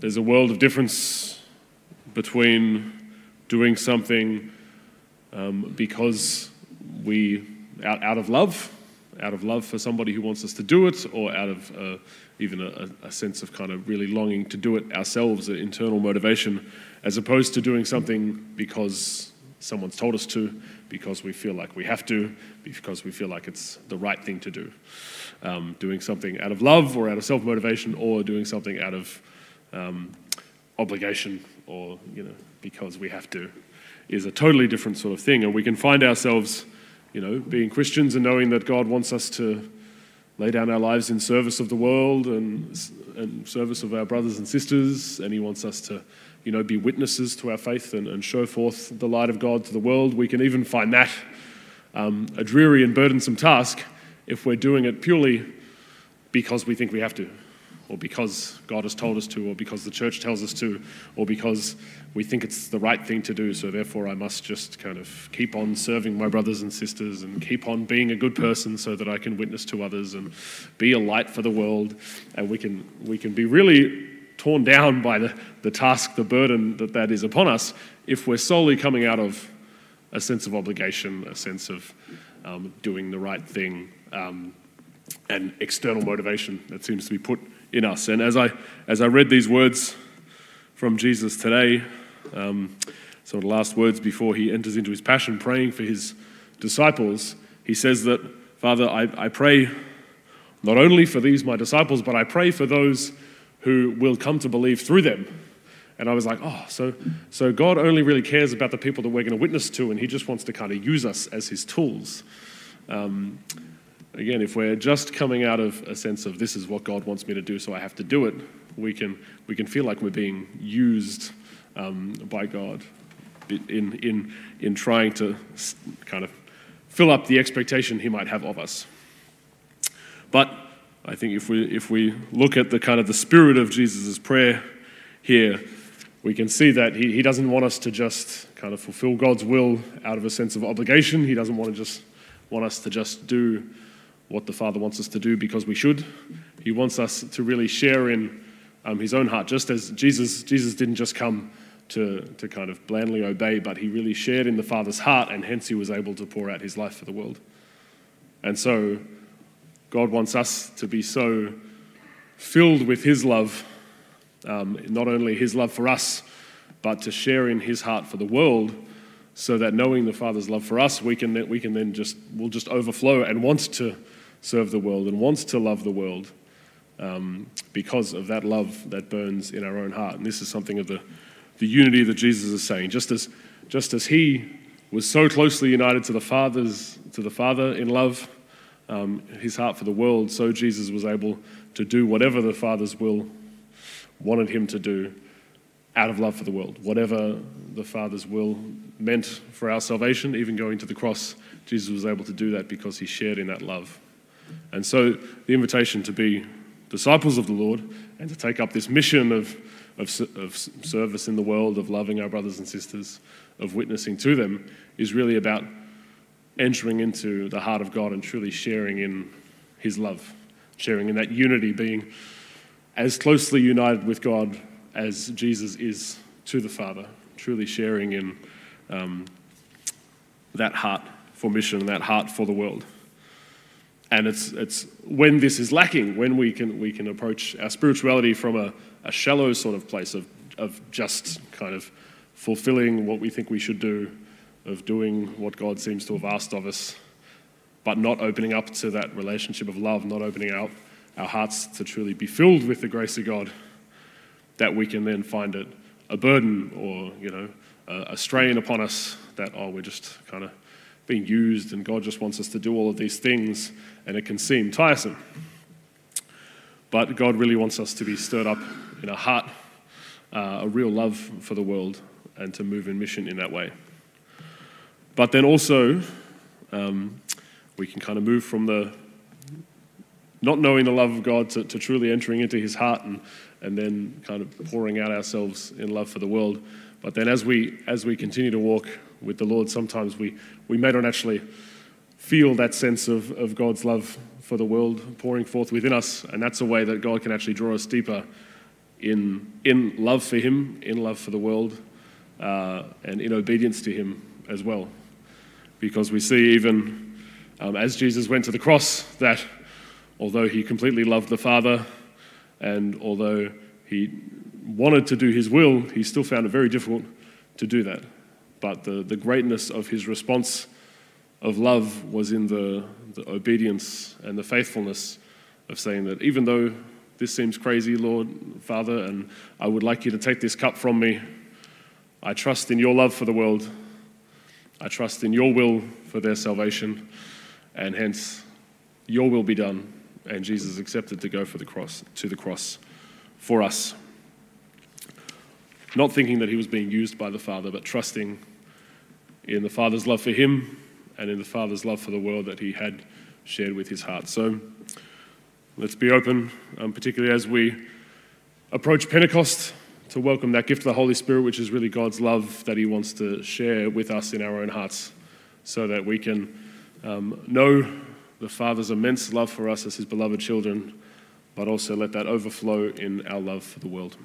there's a world of difference between doing something um, because we, out, out of love, out of love for somebody who wants us to do it, or out of uh, even a, a, sense of kind of really longing to do it ourselves, an internal motivation, as opposed to doing something because someone's told us to, because we feel like we have to, because we feel like it's the right thing to do. Um, doing something out of love or out of self motivation, or doing something out of um, obligation or you know because we have to is a totally different sort of thing. And we can find ourselves you know being christians and knowing that god wants us to lay down our lives in service of the world and, and service of our brothers and sisters. And he wants us to you know be witnesses to our faith and, and show forth the light of god to the world. We can even find that um, a dreary and burdensome task if we're doing it purely because we think we have to or because God has told us to, or because the church tells us to, or because we think it's the right thing to do. So therefore, I must just kind of keep on serving my brothers and sisters and keep on being a good person so that I can witness to others and be a light for the world. And we can, we can be really torn down by the, the task, the burden that that is upon us if we're solely coming out of a sense of obligation, a sense of um, doing the right thing, um, and external motivation that seems to be put in us. And as I, as I read these words from Jesus today, um, some of the last words before he enters into his passion, praying for his disciples, he says that, Father, I, I pray not only for these, my disciples, but I pray for those who will come to believe through them. And I was like, oh, so, so God only really cares about the people that we're going to witness to, and He just wants to kind of use us as His tools. Um, again, if we're just coming out of a sense of this is what God wants me to do, so I have to do it, we can, we can feel like we're being used um, by God in, in, in trying to kind of fill up the expectation He might have of us. But I think if we, if we look at the kind of the spirit of Jesus' prayer here, we can see that he, he doesn't want us to just kind of fulfill God's will out of a sense of obligation. He doesn't want to just want us to just do what the Father wants us to do because we should. He wants us to really share in um, his own heart, just as Jesus, Jesus didn't just come to, to kind of blandly obey, but he really shared in the Father's heart, and hence he was able to pour out his life for the world. And so, God wants us to be so filled with his love, um, not only his love for us, but to share in his heart for the world so that knowing the Father's love for us, we can, we can then just, we'll just overflow and want to serve the world and wants to love the world um, because of that love that burns in our own heart. And this is something of the, the unity that Jesus is saying. Just as, just as he was so closely united to the Father's, to the Father in love, um, his heart for the world, so Jesus was able to do whatever the Father's will wanted him to do out of love for the world. Whatever the Father's will meant for our salvation, even going to the cross, Jesus was able to do that because he shared in that love. And so the invitation to be disciples of the Lord and to take up this mission of, of, of, service in the world, of loving our brothers and sisters, of witnessing to them, is really about entering into the heart of God and truly sharing in His love, sharing in that unity, being as closely united with God as Jesus is to the Father, truly sharing in um, that heart for mission and that heart for the world. And it's, it's when this is lacking, when we can, we can approach our spirituality from a, a shallow sort of place of, of just kind of fulfilling what we think we should do, of doing what God seems to have asked of us, but not opening up to that relationship of love, not opening out our hearts to truly be filled with the grace of God, that we can then find it a burden or, you know, a, a strain upon us that, oh, we're just kind of being used and God just wants us to do all of these things and it can seem tiresome. But God really wants us to be stirred up in a heart, uh, a real love for the world, and to move in mission in that way. But then also, um, we can kind of move from the not knowing the love of God to, to truly entering into his heart and, and then kind of pouring out ourselves in love for the world. But then as we, as we continue to walk with the Lord, sometimes we, we may not actually feel that sense of, of God's love for the world pouring forth within us. And that's a way that God can actually draw us deeper in, in love for Him, in love for the world, uh, and in obedience to Him as well. Because we see, even um, as Jesus went to the cross, that although He completely loved the Father, and although He wanted to do His will, He still found it very difficult to do that. But the, the greatness of His response of love was in the, the obedience and the faithfulness of saying that even though this seems crazy, Lord, Father, and I would like you to take this cup from me, I trust in your love for the world. I trust in your will for their salvation, and hence your will be done. And Jesus accepted to go for the cross to the cross for us. Not thinking that he was being used by the Father, but trusting in the Father's love for him and in the Father's love for the world that he had shared with his heart. So let's be open, um, particularly as we approach Pentecost, to welcome that gift of the Holy Spirit, which is really God's love that he wants to share with us in our own hearts, so that we can um, know the Father's immense love for us as his beloved children, but also let that overflow in our love for the world.